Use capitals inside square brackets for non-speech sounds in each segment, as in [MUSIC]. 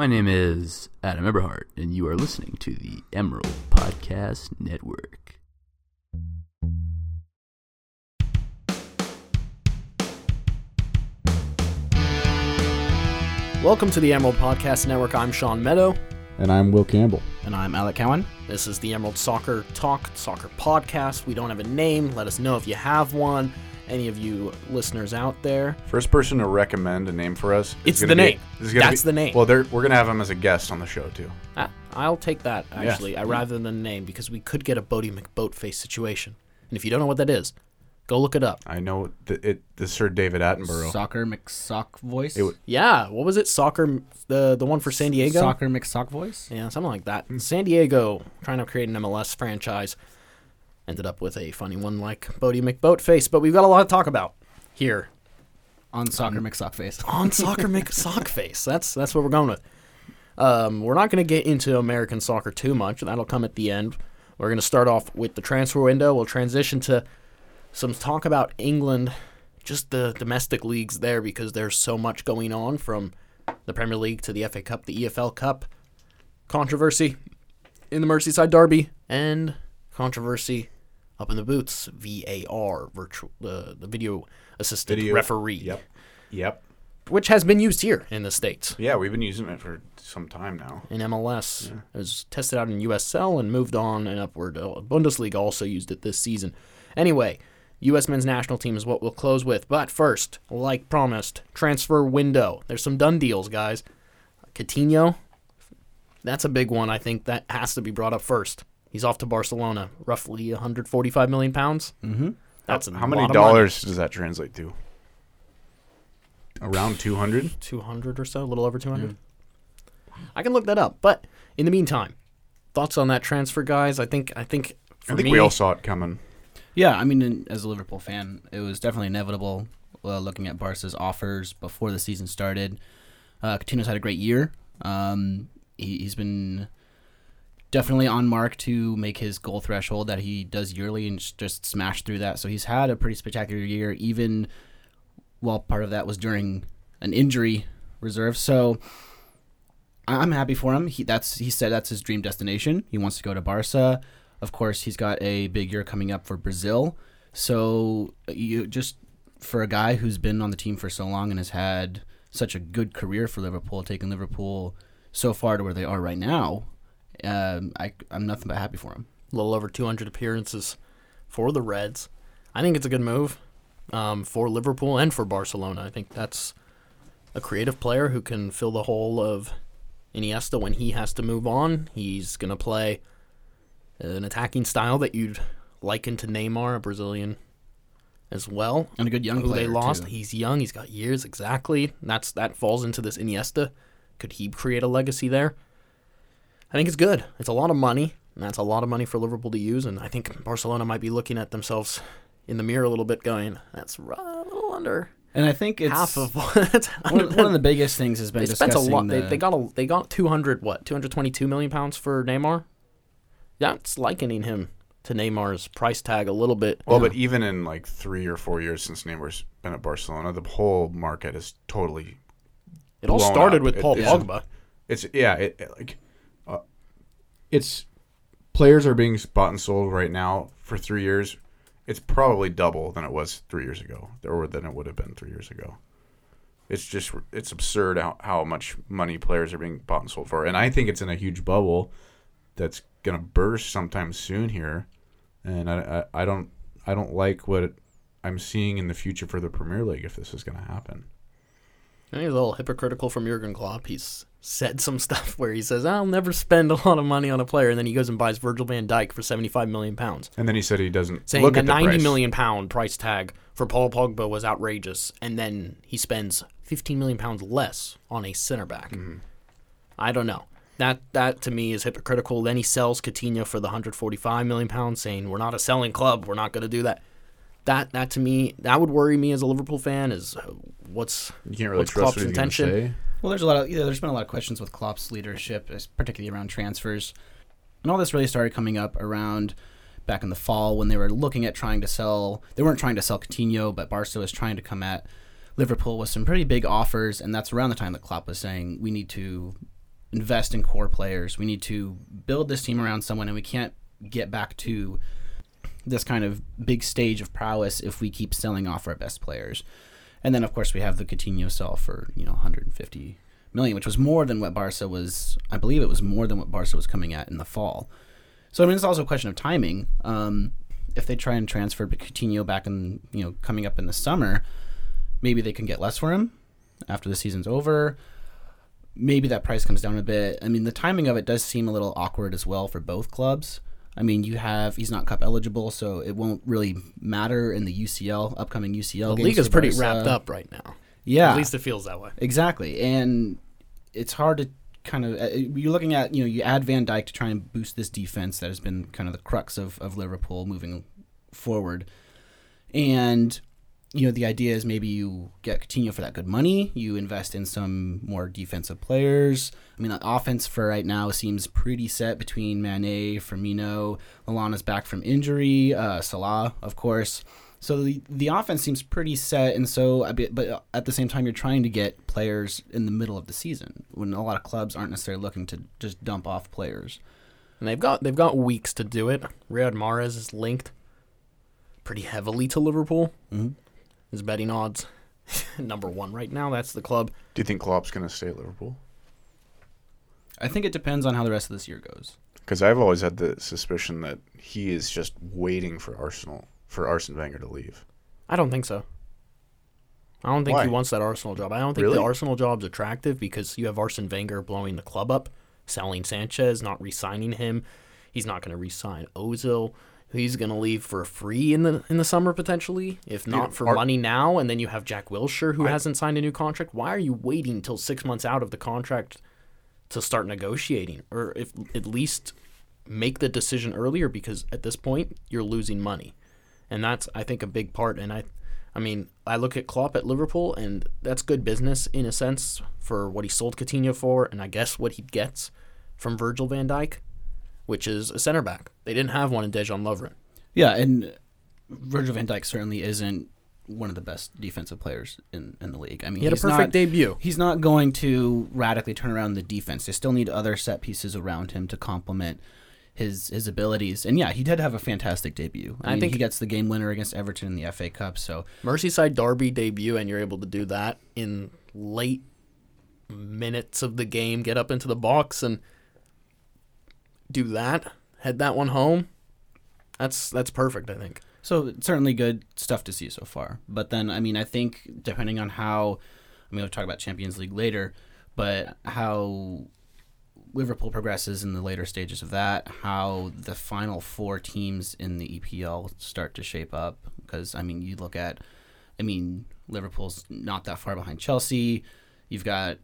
My name is Adam Eberhart, and you are listening to the Emerald Podcast Network. Welcome to the Emerald Podcast Network. I'm Sean Meadow. And I'm Will Campbell. And I'm Alec Cowan. This is the Emerald Soccer Talk, Soccer Podcast. We don't have a name. Let us know if you have one. Any of you listeners out there. First person to recommend a name for us. is It's the be- name. is That's be- the name. Well, they're, we're gonna have him as a guest on the show too. Ah, I'll take that, actually, I rather than name, because we could get a Boaty McBoatface situation. And if you don't know what that is, go look it up. I know the, it. The Sir David Attenborough. Soccer McSock voice. It w- Yeah, what was it? Soccer, the the one for San Diego? Soccer McSock voice. Yeah, something like that. San Diego trying to create an MLS franchise ended up with a funny one like Boaty McBoatface, but we've got a lot to talk about here On Soccer McSock face. [LAUGHS] on Soccer McSockface. That's that's what we're going with. Um, we're not going to get into American soccer too much. That'll come at the end. We're going to start off with the transfer window. We'll transition to some talk about England, just the domestic leagues there because there's so much going on from the Premier League to the FA Cup, the EFL Cup, controversy in the Merseyside Derby, and controversy up in the boots, VAR, virtual the the video assisted Video- referee, Yep. Yep. which has been used here in the states Yeah, we've been using it for some time now. in MLS. It was tested out in USL and moved on and upward. Uh, Bundesliga also used it this season. Anyway, U.S. men's national team is what we'll close with. But first, like promised, transfer window. There's some done deals, guys. Coutinho, that's a big one. I think that has to be brought up first. He's off to Barcelona, roughly 145 million pounds. Mm-hmm. That's a How many lot of money. dollars does that translate to? Around two hundred. 200 or so, a little over 200. I can look that up. But in the meantime, thoughts on that transfer, guys? I think I think for I think me, we all saw it coming. Yeah, I mean, in, as a Liverpool fan, it was definitely inevitable uh, looking at Barca's offers before the season started. Uh, Coutinho's had a great year. Um, he, he's been definitely on mark to make his goal threshold that he does yearly and just, smash through that. So he's had a pretty spectacular year, even while part of that was during an injury reserve. So I'm happy for him. He that's he said that's his dream destination. He wants to go to Barca. Of course, he's got a big year coming up for Brazil. So uh, you just for a guy who's been on the team for so long and has had such a good career for Liverpool, taking Liverpool so far to where they are right now, um, I, I'm nothing but happy for him. a little over 200 appearances for the Reds. I think it's a good move um, for Liverpool and for Barcelona. I think that's a creative player who can fill the hole of Iniesta when he has to move on. He's going to play an attacking style that you'd liken to Neymar, a Brazilian as well. And a good young who player they lost. too. He's young. He's got years exactly. That's that falls into this Iniesta. Could he create a legacy there? I think it's good. It's a lot of money, and that's a lot of money for Liverpool to use. And I think Barcelona might be looking at themselves in the mirror a little bit, going, "That's ri- a little under And I think it's half of [LAUGHS] what." one, of, one of the [LAUGHS] biggest things has been they spent a lot. They, the- they got a they got two hundred what two hundred twenty two million pounds for Neymar. That's likening him to Neymar's price tag a little bit. Well, but even in like three or four years since Neymar's been at Barcelona, the whole market is totally. it all started up. with It- Paul it's- Pogba. It's yeah. It, it, like It's players are being bought and sold right now for three years. It's probably double than it was three years ago, or than it would have been three years ago. It's just it's absurd how, how much money players are being bought and sold for, and I think it's in a huge bubble that's gonna burst sometime soon here, and I, I, I don't I don't like what I'm seeing in the future for the Premier League if this is gonna happen. I think a little hypocritical from Jurgen Klopp. He's said some stuff [LAUGHS] where he says, "I'll never spend a lot of money on a player," and then he goes and buys Virgil Van Dijk for seventy-five million pounds, And then he said he doesn't saying look the at the ninety million pound price tag for Paul Pogba was outrageous, and then he spends fifteen million pounds less on a center back. Mm-hmm. I don't know. That that to me is hypocritical. Then he sells Coutinho for the hundred forty-five million pounds, saying, "We're not a selling club. We're not going to do that." That that to me that would worry me as a Liverpool fan. Is uh, what's You can't really what's trust Klopp's what intention? Well, there's a lot of yeah, there's been a lot of questions with Klopp's leadership, particularly around transfers, and all this really started coming up around back in the fall when they were looking at trying to sell. They weren't trying to sell Coutinho, but Barca was trying to come at Liverpool with some pretty big offers, and that's around the time that Klopp was saying we need to invest in core players. We need to build this team around someone, and we can't get back to this kind of big stage of prowess if we keep selling off our best players. And then, of course, we have the Coutinho sell for you know 150 million, which was more than what Barca was. I believe it was more than what Barca was coming at in the fall. So I mean, it's also a question of timing. Um, if they try and transfer Coutinho back in, you know, coming up in the summer, maybe they can get less for him after the season's over. Maybe that price comes down a bit. I mean, the timing of it does seem a little awkward as well for both clubs. I mean, you have he's not cup eligible, so it won't really matter in the UCL upcoming UCL. The league is pretty Barca. wrapped up right now. Yeah, At least it feels that way. Exactly, and it's hard to kind of uh, you're looking at you know you add Van Dijk to try and boost this defense that has been kind of the crux of, of Liverpool moving forward, and you know the idea is maybe you get Coutinho for that good money, you invest in some more defensive players. I mean, the offense for right now seems pretty set between Mane, Firmino, Lallana's back from injury, uh, Salah, of course. So the the offense seems pretty set, and so bit, but at the same time, you're trying to get players in the middle of the season when a lot of clubs aren't necessarily looking to just dump off players. And they've got they've got weeks to do it. Riyad Mahrez is linked pretty heavily to Liverpool. Mhm. His betting odds [LAUGHS] number one right now. That's the club. Do you think Klopp's going to stay at Liverpool? I think it depends on how the rest of this year goes. Because I've always had the suspicion that he is just waiting for Arsenal for Arsene Wenger to leave. I don't think so. I don't think Why? he wants that Arsenal job. I don't think Really? the Arsenal job's attractive because you have Arsene Wenger blowing the club up, selling Sanchez, not re-signing him. He's not going to re-sign Ozil. He's going to leave for free in the in the summer potentially, if not Dude, for money now. And then you have Jack Wilshere who I- hasn't signed a new contract. Why are you waiting until six months out of the contract to start negotiating, or if at least make the decision earlier? Because at this point you're losing money, and that's I think a big part. And I, I mean, I look at Klopp at Liverpool, and that's good business in a sense for what he sold Coutinho for, and I guess what he gets from Virgil Van Dijk, which is a center back. They didn't have one in Dejan Lovren. Yeah, and Virgil van Dijk certainly isn't one of the best defensive players in, in the league. I mean, He had a perfect not, debut. He's not going to radically turn around the defense. They still need other set pieces around him to complement his his abilities. And yeah, he did have a fantastic debut. I, I mean, think- he gets the game winner against Everton in the FA Cup. So Merseyside Derby debut, and you're able to do that in late minutes of the game. Get up into the box and do that. Head that one home. That's that's perfect. I think. So certainly good stuff to see so far. But then, I mean, I think depending on how, I mean, we'll talk about Champions League later, but how Liverpool progresses in the later stages of that, how the final four teams in the EPL start to shape up. Because, I mean, you look at, I mean, Liverpool's not that far behind Chelsea. You've got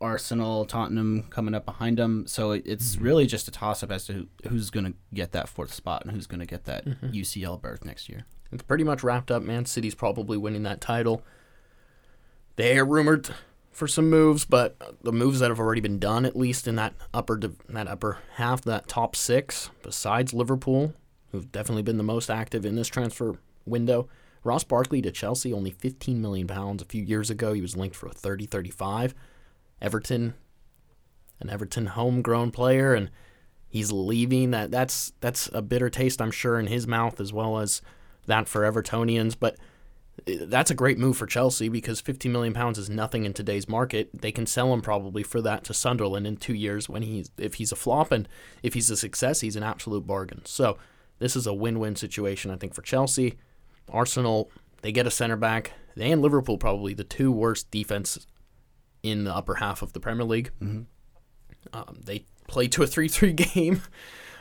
Arsenal, Tottenham coming up behind them. So it- it's mm-hmm. really just a toss up as to who, who's going to get that fourth spot and who's going to get that mm-hmm. UCL berth next year. It's pretty much wrapped up. Man City's probably winning that title. They are rumored for some moves, but the moves that have already been done, at least in that upper div- that upper half, that top six, besides Liverpool, who've definitely been the most active in this transfer window. Ross Barkley to Chelsea, only 15 million pounds. A few years ago, he was linked for a 30, 35. Everton, an Everton homegrown player, and he's leaving. That that's that's a bitter taste, I'm sure, in his mouth as well as that for Evertonians. But uh, that's a great move for Chelsea because 15 million pounds is nothing in today's market. They can sell him probably for that to Sunderland in two years when he's if he's a flop and if he's a success, he's an absolute bargain. So this is a win-win situation, I think, for Chelsea. Arsenal, they get a center back. They and Liverpool probably the two worst defense in the upper half of the Premier League. Um, they played to a 3-3 [LAUGHS] game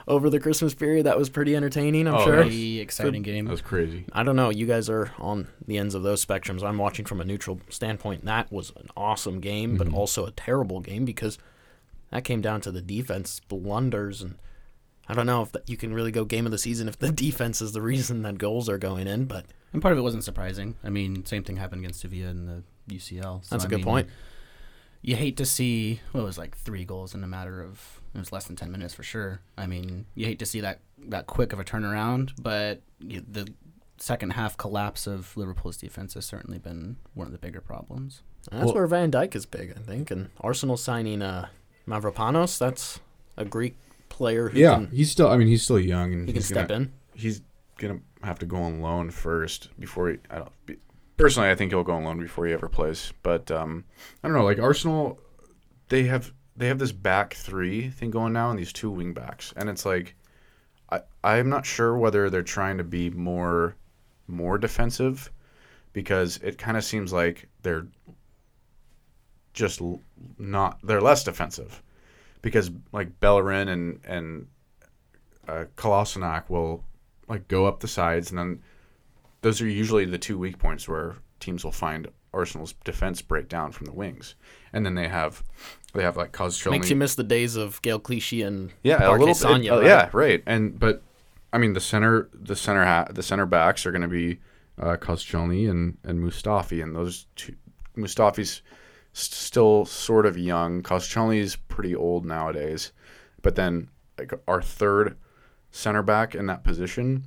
over the Christmas period. That was pretty entertaining, I'm Oh, sure. Pretty exciting game. That was crazy. I don't know. You guys are on the ends of those spectrums. I'm watching from a neutral standpoint. That was an awesome game, but also a terrible game because that came down to the defense blunders, and I don't know if that, you can really go game of the season if the [LAUGHS] defense is the reason that goals are going in. But And part of it wasn't surprising. I mean, same thing happened against Sevilla in the UCL. So, that's a I good mean, point. You hate to see what was like three goals in a matter of it was less than ten minutes for sure. I mean, you hate to see that that quick of a turnaround, but you, the second half collapse of Liverpool's defense has certainly been one of the bigger problems. That's Well- where Van Dijk is big, I think, and Arsenal signing uh, Mavropanos, that's a Greek player who Yeah, can, he's still. I mean, he's still young, and he can he's step gonna, in. He's gonna have to go on loan first before he. I don't. Personally, I think he'll go on loan before he ever plays. But um, I don't know. Like Arsenal, they have they have this back three thing going now, and these two wing backs, and it's like, I I'm not sure whether they're trying to be more more defensive, because it kind of seems like they're just not they're less defensive, because like Bellerin and and uh, Kolasinac will like go up the sides, and then those are usually the two weak points where teams will find Arsenal's defense break down from the wings, and then they have they have like. Makes you miss the days of Gael Clichy and yeah, a little Sagna, bit. oh, right? Yeah, right. And but I mean the center the center ha- the center backs are going to be uh, Koscielny and and Mustafi, and those two Mustafi's s- still sort of young. Koscielny's pretty old nowadays, but then like our third center back in that position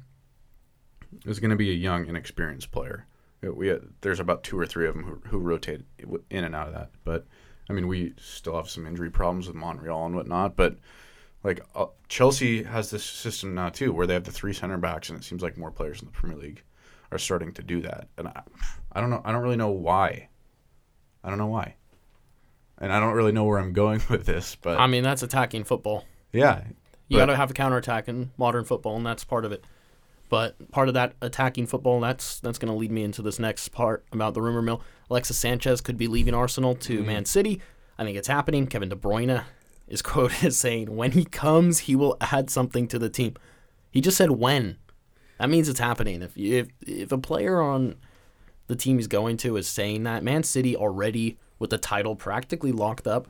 is going to be a young, inexperienced player. Uh, We there's about two or three of them who, who rotate in and out of that. But I mean, we still have some injury problems with Monreal and whatnot. But like uh, Chelsea has this system now too, where they have the three center backs, and it seems like more players in the Premier League are starting to do that. And I, I don't know. I don't really know why. I don't know why. And I don't really know where I'm going [LAUGHS] with this, but I mean, that's attacking football. yeah, You got to have a counterattack in modern football, and that's part of it. But part of that attacking football, that's that's going to lead me into this next part about the rumor mill. Alexis Sanchez could be leaving Arsenal to mm-hmm. Man City. I think it's happening. Kevin De Bruyne is [LAUGHS] quoted as saying, "When he comes, he will add something to the team." He just said when. That means it's happening. If if if a player on the team he's going to is saying that, Man City already with the title practically locked up,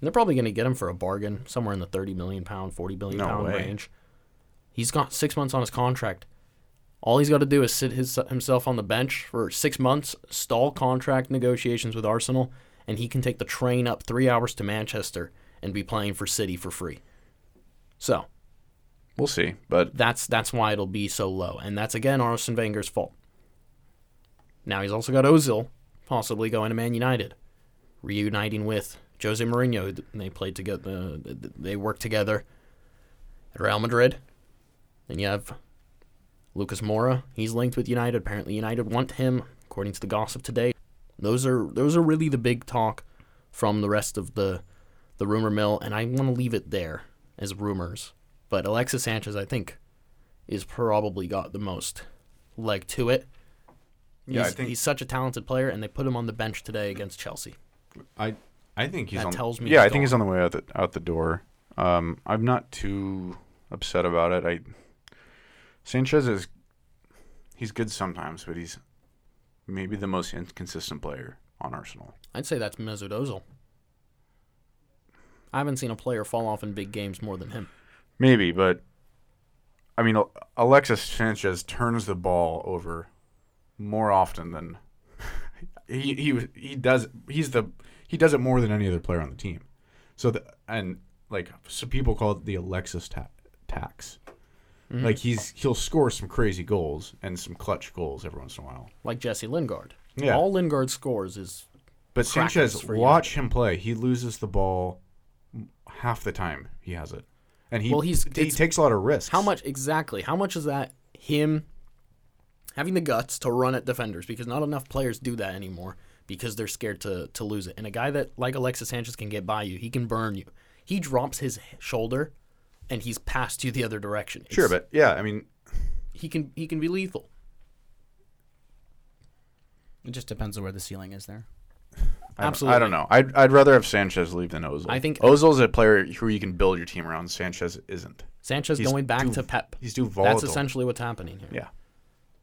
they're probably going to get him for a bargain, somewhere in the thirty million pound, forty billion No pound way. range. He's got six months on his contract. All he's got to do is sit his, himself on the bench for six months, stall contract negotiations with Arsenal, and he can take the train up three hours to Manchester and be playing for City for free. So we'll see. But that's that's why it'll be so low, and that's again Arsene Wenger's fault. Now he's also got Ozil possibly going to Man United, reuniting with Jose Mourinho. They played together. Uh, they worked together at Real Madrid. and you have Lucas Moura. He's linked with United. Apparently, United want him, according to the gossip today. Those are those are really the big talk from the rest of the the rumor mill, and I want to leave it there as rumors. But Alexis Sanchez, I think, is probably got the most leg to it. Yeah, I he's, think- he's such a talented player, and they put him on the bench today against Chelsea. I I think he's That on. tells me yeah, he's I think he's on the way out the out the door. Um, I'm not too upset about it. I Sanchez is he's good sometimes, but he's maybe the most inconsistent player on Arsenal. I'd say that's Mesut Ozil. I haven't seen a player fall off in big games more than him. Maybe, but I mean, Alexis Sanchez turns the ball over more often than [LAUGHS] he he he does he's the he does it more than any other player on the team. So the and like so people call it the Alexis ta- tax. Mm-hmm. Like he's he'll score some crazy goals and some clutch goals every once in a while. Like Jesse Lingard. Yeah. All Lingard scores is But Sanchez, watch him play. He loses the ball half the time he has it, and he Well, he's- he takes a lot of risks. how much exactly? How much is that him having the guts to run at defenders? Because not enough players do that anymore because they're scared to to lose it. And a guy that like Alexis Sanchez can get by you, he can burn you. He drops his shoulder, and he's passed you the other direction. sure, but yeah, I mean, he can he can be lethal. It just depends on where the ceiling is there. I don't- Absolutely. I don't know. I'd I'd rather have Sanchez leave than Ozil. I think- Ozil's a player who you can build your team around. Sanchez isn't. Sanchez He's going back too- to Pep. He's too volatile. That's essentially what's happening here. Yeah.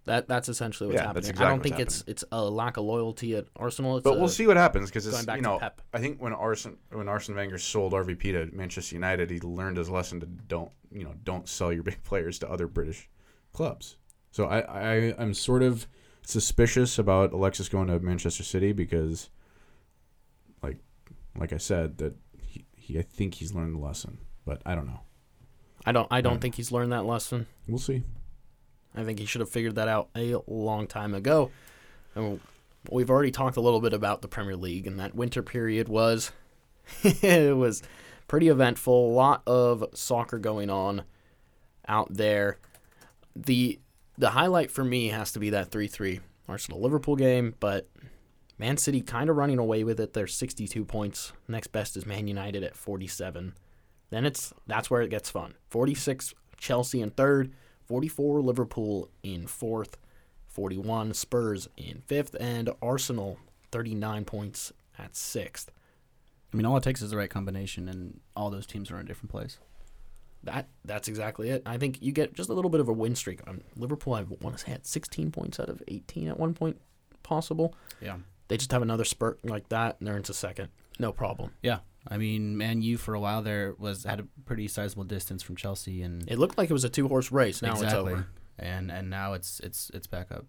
That that's essentially what's Yeah, happening. that's here. I don't think it's it's a lack of loyalty at Arsenal. It's But a- we'll see what happens because going it's back you to know Pep. I think when Arsene when Arsene Wenger sold RVP to Manchester United, he learned his lesson to don't you know don't sell your [LAUGHS] big players to other British clubs. So I, I I'm sort of suspicious about Alexis going to Manchester City because, like, like I said, that he, he I think he's learned the lesson, but I don't know. I don't I don't think he's learned that lesson. We'll see. I think he should have figured that out a long time ago. And we've already talked a little bit about the Premier League, and that winter period was [LAUGHS] it was pretty eventful. A lot of soccer going on out there. The the highlight for me has to be that 3-3 Arsenal Liverpool game, but Man City kind of running away with it. They're 62 points. Next best is Man United at 47. Then it's that's where it gets fun. 46 Chelsea in third, 44 Liverpool in fourth, 41 Spurs in fifth, and Arsenal 39 points at sixth. I mean, all it takes is the right combination, and all those teams are in a different place. That that's exactly it. I think you get just a little bit of a win streak. Um, Liverpool, I want to say, had 16 points out of 18 at one point possible. Yeah. They just have another spurt like that, and they're into second. No problem. Yeah. I mean, Man U for a while there was had a pretty sizable distance from Chelsea, and It looked like it was a two horse race. Now it's over. and and now it's it's it's back up.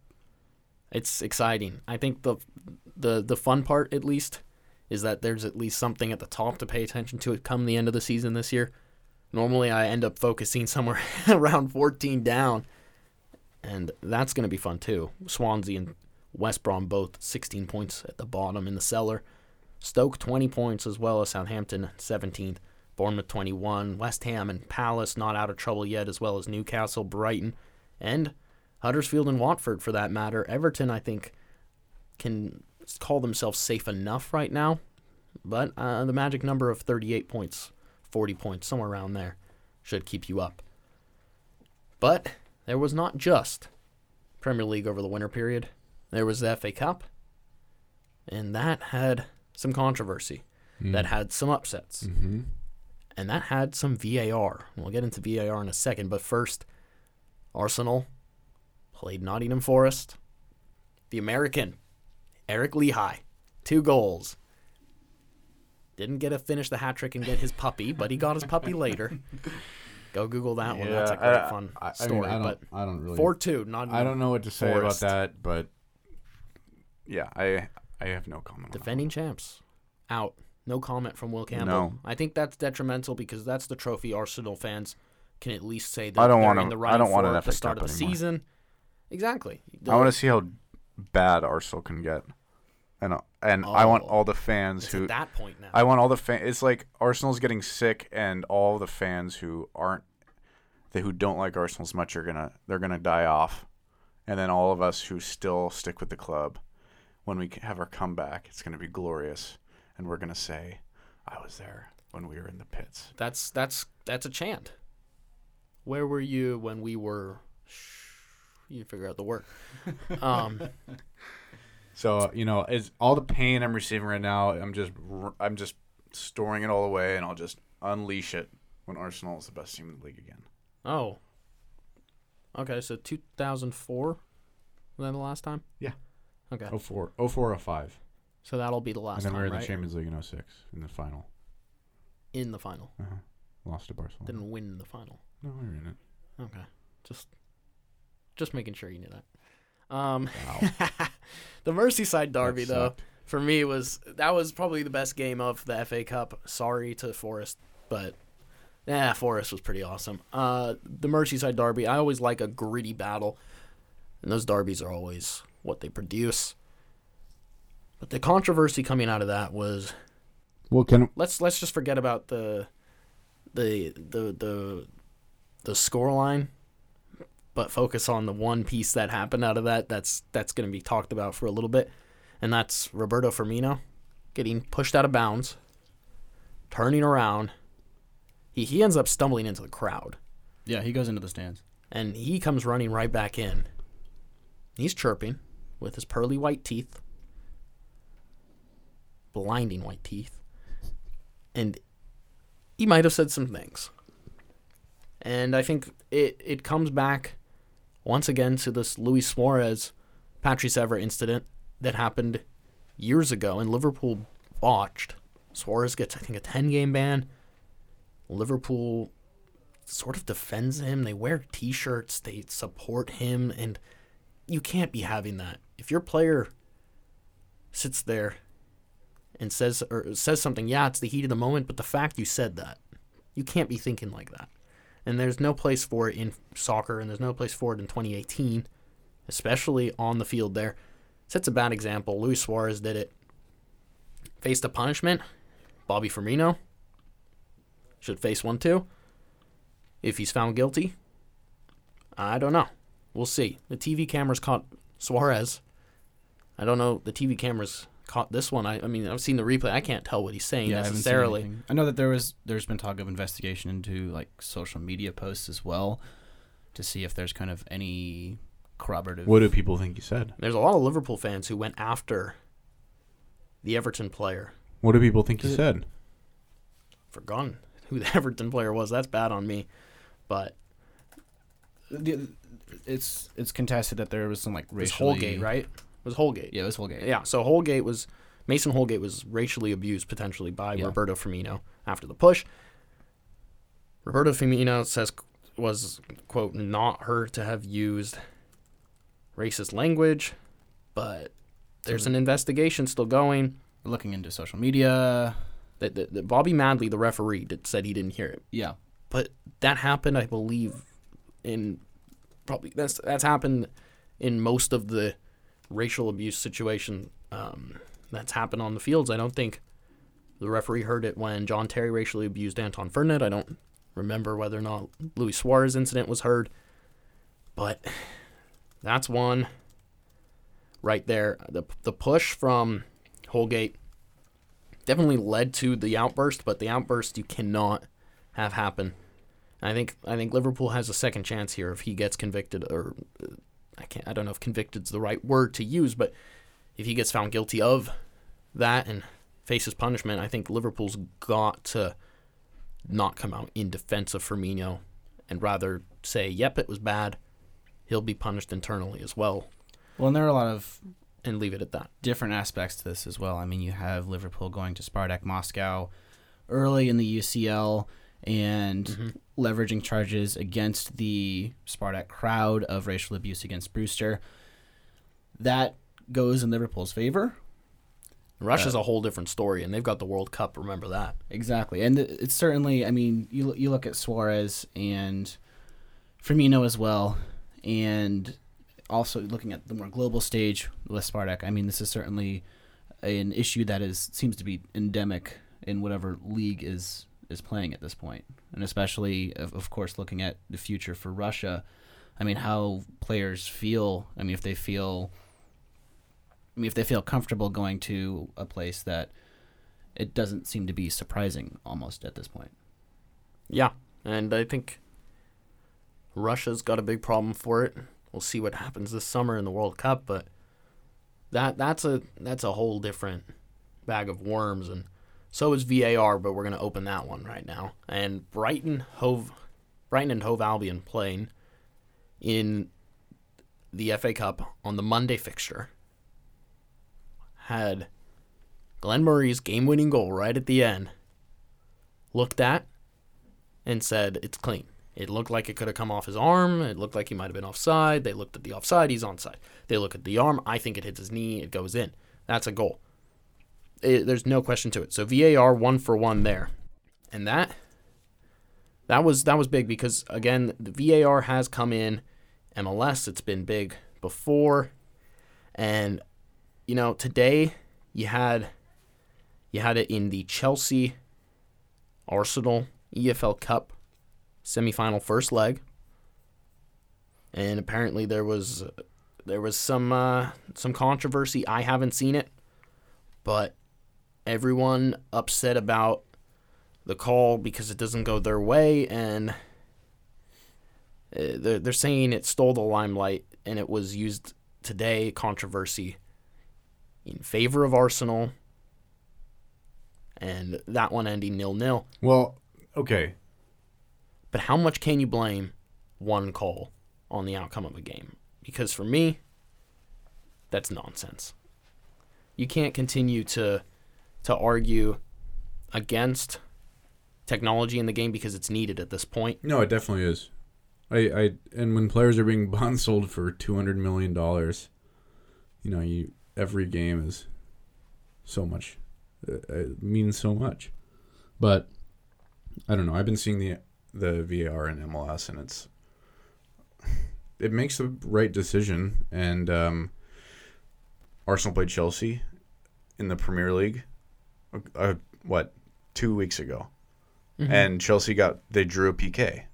It's exciting. I think the the the fun part, at least, is that there's at least something at the top to pay attention to come the end of the season this year. Normally, I end up focusing [LAUGHS] somewhere [LAUGHS] around 14 down, and that's going to be fun too. Swansea and West Brom both 16 points at the bottom in the cellar. Stoke 20 points as well as Southampton 17th. Bournemouth 21. West Ham and Palace not out of trouble yet, as well as Newcastle, Brighton, and Huddersfield and Watford for that matter. Everton, I think, can call themselves safe enough right now, but uh, the magic number of 38 points, 40 points, somewhere around there, should keep you up. But there was not just Premier League over the winter period. There was the FA Cup, and that had some controversy. That had some upsets. Mm-hmm. And that had some VAR. We'll get into VAR in a second, but first, Arsenal played Nottingham Forest. The American, Eric Lichaj, two goals. Didn't get to finish the hat trick and get his puppy, but he got his puppy later. [LAUGHS] Go Google that one. That's a great I- fun I, I story. mean, I don't, but I don't really. four two, not I don't know what to say Forest. about that, but Yeah, I I have no comment. defending champs out. No comment from Will Campbell. No. I think that's detrimental because that's the trophy Arsenal fans can at least say that I don't they're want in a- the I don't want an at the start Cup of the anymore. season. Exactly. I want to see how bad Arsenal can get, and and I want Oh. all the fans It's who at that point now. I want all the fans. It's like Arsenal's getting sick, and all the fans who aren't, they who don't like Arsenal as much are gonna they're gonna die off, and then all of us who still stick with the club, when we have our comeback, it's gonna be glorious, and we're gonna say, "I was there when we were in the pits." that's that's that's a chant. Where were you when we were? You figure out the word. [LAUGHS] Um, so you know, is all the pain I'm receiving right now. I'm just R- I'm just storing it all away, and I'll just unleash it when Arsenal is the best team in the league again. oh. Okay, so 2004 was that the last time? Yeah. Okay, 04, 04 05. so that'll be the last. and then we were in right? the Champions League in 06 in the final. In the final, Uh-huh. Lost to Barcelona. didn't win the final. no, we were in it. Okay, just just making sure you knew that. Um, Wow. [LAUGHS] the Merseyside derby though. for me was that was probably the best game of the FA Cup. Sorry to Forest, but yeah, Forest was pretty awesome. Uh, the Merseyside derby, I always like a gritty battle, and those derbies are always what they produce. But the controversy coming out of that was Well, can let's let's just forget about the the the the the score line but focus on the one piece that happened out of that that's that's going to be talked about for a little bit and that's Roberto Firmino getting pushed out of bounds turning around he he ends up stumbling into the crowd Yeah, he goes into the stands. and he comes running right back in he's chirping with his pearly white teeth blinding white teeth and he might have said some things. And I think it, it comes back once again to this Luis Suarez Patrice Evra incident that happened years ago and Liverpool botched. Suarez gets I think a 10 game ban. Liverpool sort of defends him. They wear t-shirts, they support him and you can't be having that. If your player sits there and says or says something, yeah, it's the heat of the moment, but the fact you said that, you can't be thinking like that. And there's no place for it in soccer, and there's no place for it in 2018, especially on the field there. Sets a bad example. Luis Suarez did it. Faced a punishment. Bobby Firmino should face one too. If he's found guilty, I don't know. We'll see. The TV cameras caught Suarez. I don't know. The TV cameras caught this one. I, I mean, I've seen the replay. I can't tell what he's saying I necessarily. anything. I know that there was there's been talk of investigation into like social media posts as well to see if there's kind of any corroborative. What do people think he said? There's a lot of Liverpool fans who went after the Everton player. What do people think he said? Forgotten [LAUGHS] who the Everton player was. That's bad on me. But The- It's it's contested that there was some like it was racially Holgate, right? It was Holgate. Yeah, it was Holgate. Yeah, so Holgate was Mason Holgate was racially abused potentially by Yeah. Roberto Firmino after the push. Roberto Firmino says was quote not heard to have used racist language, but there's an hmm. investigation still going. We're looking into social media. That, that, that Bobby Madley, the referee, did, said he didn't hear it, Yeah, but that happened, I believe, in probably that's that's happened in most of the racial abuse situation um, that's happened on the fields. I don't think the referee heard it when John Terry racially abused Anton Ferdinand. I don't remember whether or not Luis Suarez incident was heard, but that's one right there. The the push from Holgate definitely led to the outburst, but the outburst you cannot have happen. I think I think Liverpool has a second chance here if he gets convicted, or I can't I don't know if convicted's the right word to use, but if he gets found guilty of that and faces punishment, I think Liverpool's got to not come out in defense of Firmino and rather say, "Yep, it was bad. He'll be punished internally as well," well, and there are a lot of and leave it at that. different aspects to this as well. I mean, you have Liverpool going to Spartak Moscow early in the UCL and mm-hmm. leveraging charges against the Spartak crowd of racial abuse against Brewster. That goes in Liverpool's favor. Russia's uh, a whole different story, and they've got the World Cup. Remember that. Exactly, and it's certainly. I mean, you you look at Suarez and Firmino as well, and also looking at the more global stage with Spartak. I mean, this is certainly an issue that is seems to be endemic in whatever league is is playing at this point, and especially, of, of course, looking at the future for Russia. I mean, how players feel. I mean, if they feel. I mean, if they feel comfortable going to a place that it doesn't seem to be surprising almost at this point. Yeah, and I think Russia's got a big problem for it. We'll see what happens this summer in the World Cup, but that that's a that's a whole different bag of worms, and so is VAR. But we're gonna open that one right now. And Brighton Hove, Brighton and Hove Albion playing in the FA Cup on the Monday fixture had Glenn Murray's game-winning goal right at the end looked at and said it's clean. It looked like it could have come off his arm. It looked like he might have been offside. They looked at the offside. He's onside. They look at the arm. I think it hits his knee. It goes in. That's a goal. It, there's no question to it. So VAR one for one there, and that that was that was big because again the VAR has come in MLS. It's been big before, and you know today you had you had it in the Chelsea Arsenal EFL Cup semifinal first leg, and apparently there was there was some uh, some controversy. I haven't seen it, but everyone upset about the call because it doesn't go their way, and uh, they're they're saying it stole the limelight and it was used today controversy in favor of Arsenal, and that one ending nil nil. Well, okay. But how much can you blame one call on the outcome of a game? Because for me, that's nonsense. You can't continue to to argue against technology in the game because it's needed at this point. No, it definitely is. I, I and when players are being [LAUGHS] bond sold for two hundred million dollars, you know, you every game is so much. uh, It means so much. But I don't know. I've been seeing the the VAR in MLS, and it's [SIGHS] it makes the right decision. And um, Arsenal played Chelsea in the Premier League. Uh, what two weeks ago? Mm-hmm. and Chelsea got they drew a PK,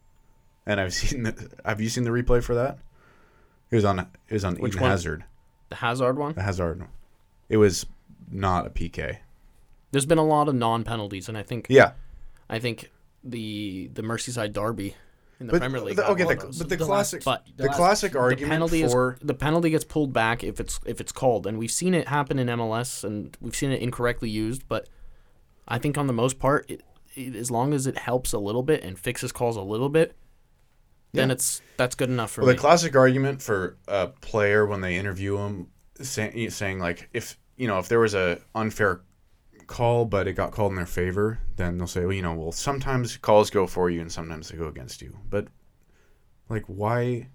and I've [LAUGHS] seen the, have you seen the replay for that? It was on it was on Which Eden one? Hazard. The Hazard one. The Hazard. It was not a PK. There's been a lot of non-penalties, and I think Yeah, I think the the Merseyside derby in the but Premier League. the, okay, the, but the The classic But the classic the argument penalty for is the penalty gets pulled back if it's if it's called, and we've seen it happen in MLS, and we've seen it incorrectly used. But I think on the most part, it, it, as long as it helps a little bit and fixes calls a little bit, then it's that's good enough for Well, me. the classic argument for a player when they interview him say, saying like if you know if there was a unfair call but it got called in their favor, then they'll say, well, you know, well sometimes calls go for you and sometimes they go against you. But like why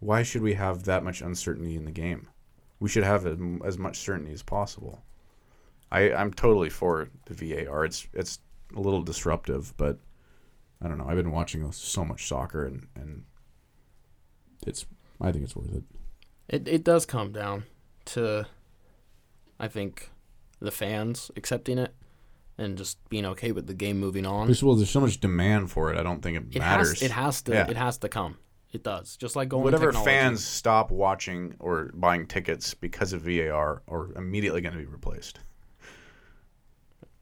why should we have that much uncertainty in the game? We should have as much certainty as possible. I I'm totally for the VAR. It's it's a little disruptive, but I don't know. I've been watching so much soccer and and it's I think it's worth it. It it does come down to, I think, the fans accepting it and just being okay with the game moving on. First of all, there's so much demand for it. I don't think it, It matters. has it has to Yeah. it has to come. It does. Just like going Whatever fans stop watching or buying tickets because of VAR are immediately going to be replaced.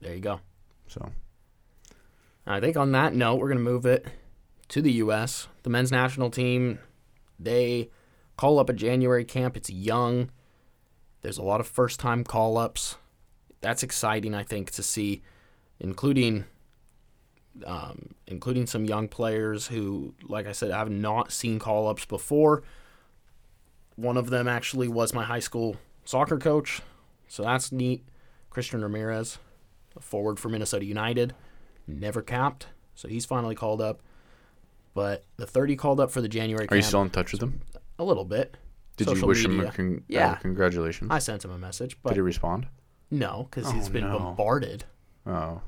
There you go. So I think on that note, we're going to move it to the U.S. The men's national team, they call up a January camp. It's young. There's a lot of first time call ups. That's exciting, I think, to see, including. Um, including some young players who, like I said, have not seen call ups before. One of them actually was my high school soccer coach, so that's neat. Christian Ramirez, a forward for Minnesota United never capped, so he's finally called up. But the 30 called up for the January are you still in touch with him? a little bit. Did you Social wish him a con- Yeah. uh, congratulations? I sent him a message, Did he respond? No, because he's been no. bombarded. Oh,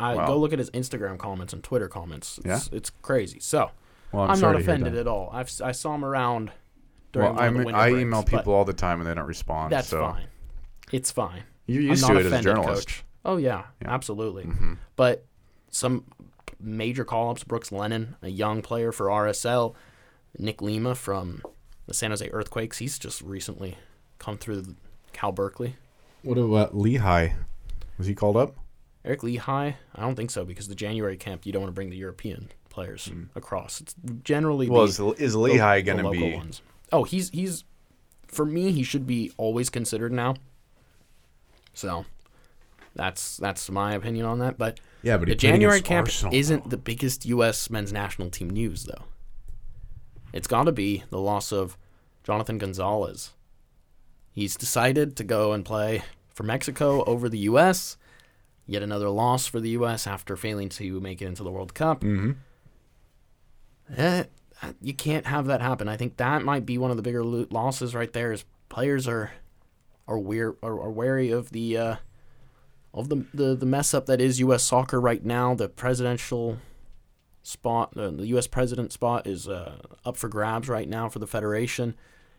I Wow. go look at his Instagram comments and Twitter comments. It's, it's crazy. So well, I'm, I'm, not offended at all. I've I saw him around during Well, I of the mean, winter I breaks, email people all the time and they don't respond. That's so fine. It's fine. You're I'm used not to it as a journalist. Coach. Oh yeah, Yeah. absolutely. hmm But some major call-ups: Brooks Lennon, a young player for RSL, Nick Lima from the San Jose Earthquakes. He's just recently come through Cal Berkeley. What about Lichaj? Was he called up? Eric Lichaj, I don't think so because the January camp you don't want to bring the European players hmm. across. It's generally. Well, is, is Lichaj going to be? ones. Oh, he's he's for me he should be always considered now. So that's that's my opinion on that. But Yeah, but the January camp Arsenal, isn't though. the biggest U.S. men's national team news, though. It's got to be the loss of Jonathan Gonzalez. He's decided to go and play for Mexico over the U.S. Yet another loss for the U.S. after failing to make it into the World Cup. Mhm. Eh, you can't have that happen. I think that might be one of the bigger lo- losses right there. Is players are are weir- are, are wary of the uh, of the, the the mess up that is U.S. soccer right now. The presidential spot, uh, the U.S. president spot, is uh, up for grabs right now for the federation.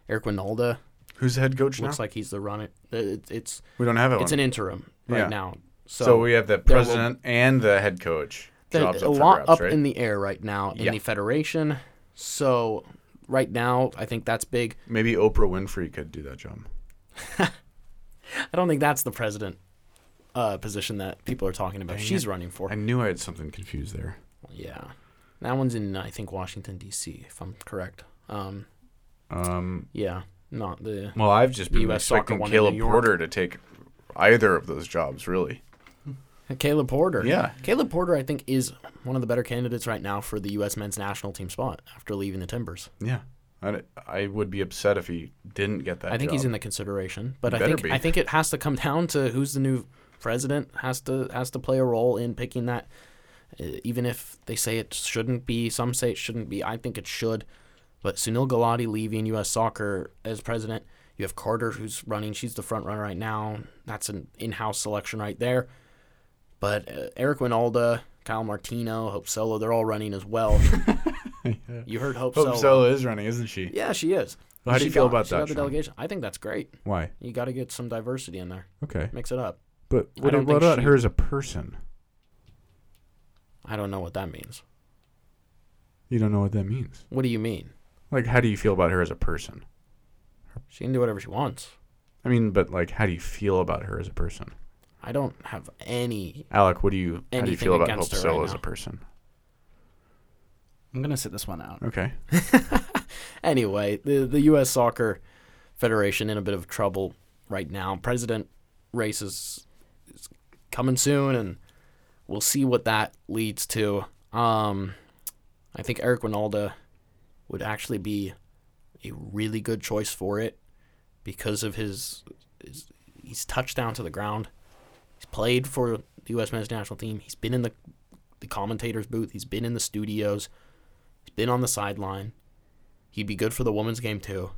Eric Wynalda Who's the head coach looks now? like he's the runner. It, it's we don't have it. it's an interim right Yeah. now. so, So, we have the there will- president and the head coach. a lot grabs, up right? in the air right now in Yeah. the federation. So right now, I think that's big. Maybe Oprah Winfrey could do that job. [LAUGHS] I don't think that's the president uh, position that people are talking about. Dang She's it. running for. I knew I had something confused there. Yeah, that one's in I think Washington D.C. If I'm correct. Um, Um, yeah, not the. well, I've just been US expecting Caleb Porter to take either of those jobs, really. Caleb Porter. Yeah. Caleb Porter, I think, is one of the better candidates right now for the U.S. men's national team spot after leaving the Timbers. Yeah. I, I would be upset if he didn't get that I think job. he's in the consideration, but He I think be. I think it has to come [LAUGHS] down to who's the new president has to has to play a role in picking that. Uh, even if they say it shouldn't be, some say it shouldn't be. I think it should. But Sunil Gulati leaving U.S. Soccer as president. You have Carter who's running. She's the front runner right now. That's an in-house selection right there. But uh, Eric Wynalda, Kyle Martino, Hope Solo, they're all running as well. [LAUGHS] You heard Hope, Hope Solo. Solo is running, isn't she? Yeah, she is. Well, how do you feel got- about that, the delegation. I think that's great. Why? You got to get some diversity in there. Okay. Mix it up. But what, don't what about she- her as a person? I don't know what that means. You don't know what that means. What do you mean? Like, how do you feel about her as a person? She can do whatever she wants. I mean, but like, how do you feel about her as a person? I don't have any. Alec, what do you how do you feel about Hope against her Solo right as a person? I'm gonna sit this one out. Okay. [LAUGHS] Anyway, the the U.S. Soccer Federation in a bit of trouble right now. President race is, is coming soon, and we'll see what that leads to. Um, I think Eric Wynalda would actually be a really good choice for it because of his, his he's touched down to the ground. He's played for the U.S. men's national team. He's been in the the commentators booth. He's been in the studios. He's been on the sideline. He'd be good for the women's game too.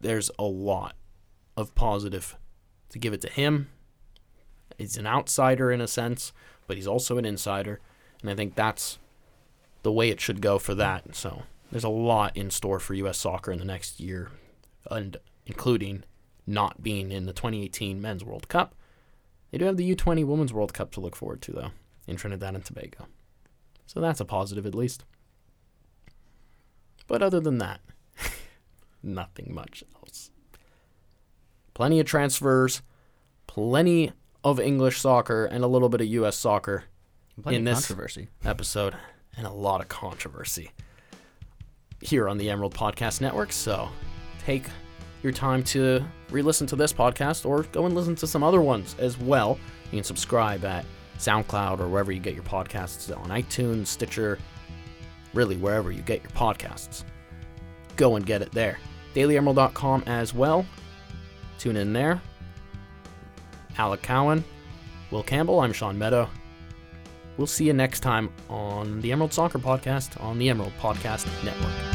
There's a lot of positive to give it to him. He's an outsider in a sense, but he's also an insider, and I think that's the way it should go for that. So there's a lot in store for U.S. soccer in the next year, and including not being in the 2018 Men's World Cup. They do have the U20 Women's World Cup to look forward to, though, in Trinidad and Tobago. So that's a positive at least. But other than that, [LAUGHS] nothing much else. Plenty of transfers, plenty of English soccer, and a little bit of U.S. soccer In this- controversy. episode, and a lot of controversy here on the Emerald Podcast Network. So take your time to re listen to this podcast or go and listen to some other ones as well. You can subscribe at SoundCloud or wherever you get your podcasts on iTunes, Stitcher, really wherever you get your podcasts. Go and get it there. DailyEmerald.com as well. Tune in there. Alec Cowan, Will Campbell, I'm Sean Meadow. We'll see you next time on the Emerald Soccer Podcast on the Emerald Podcast Network.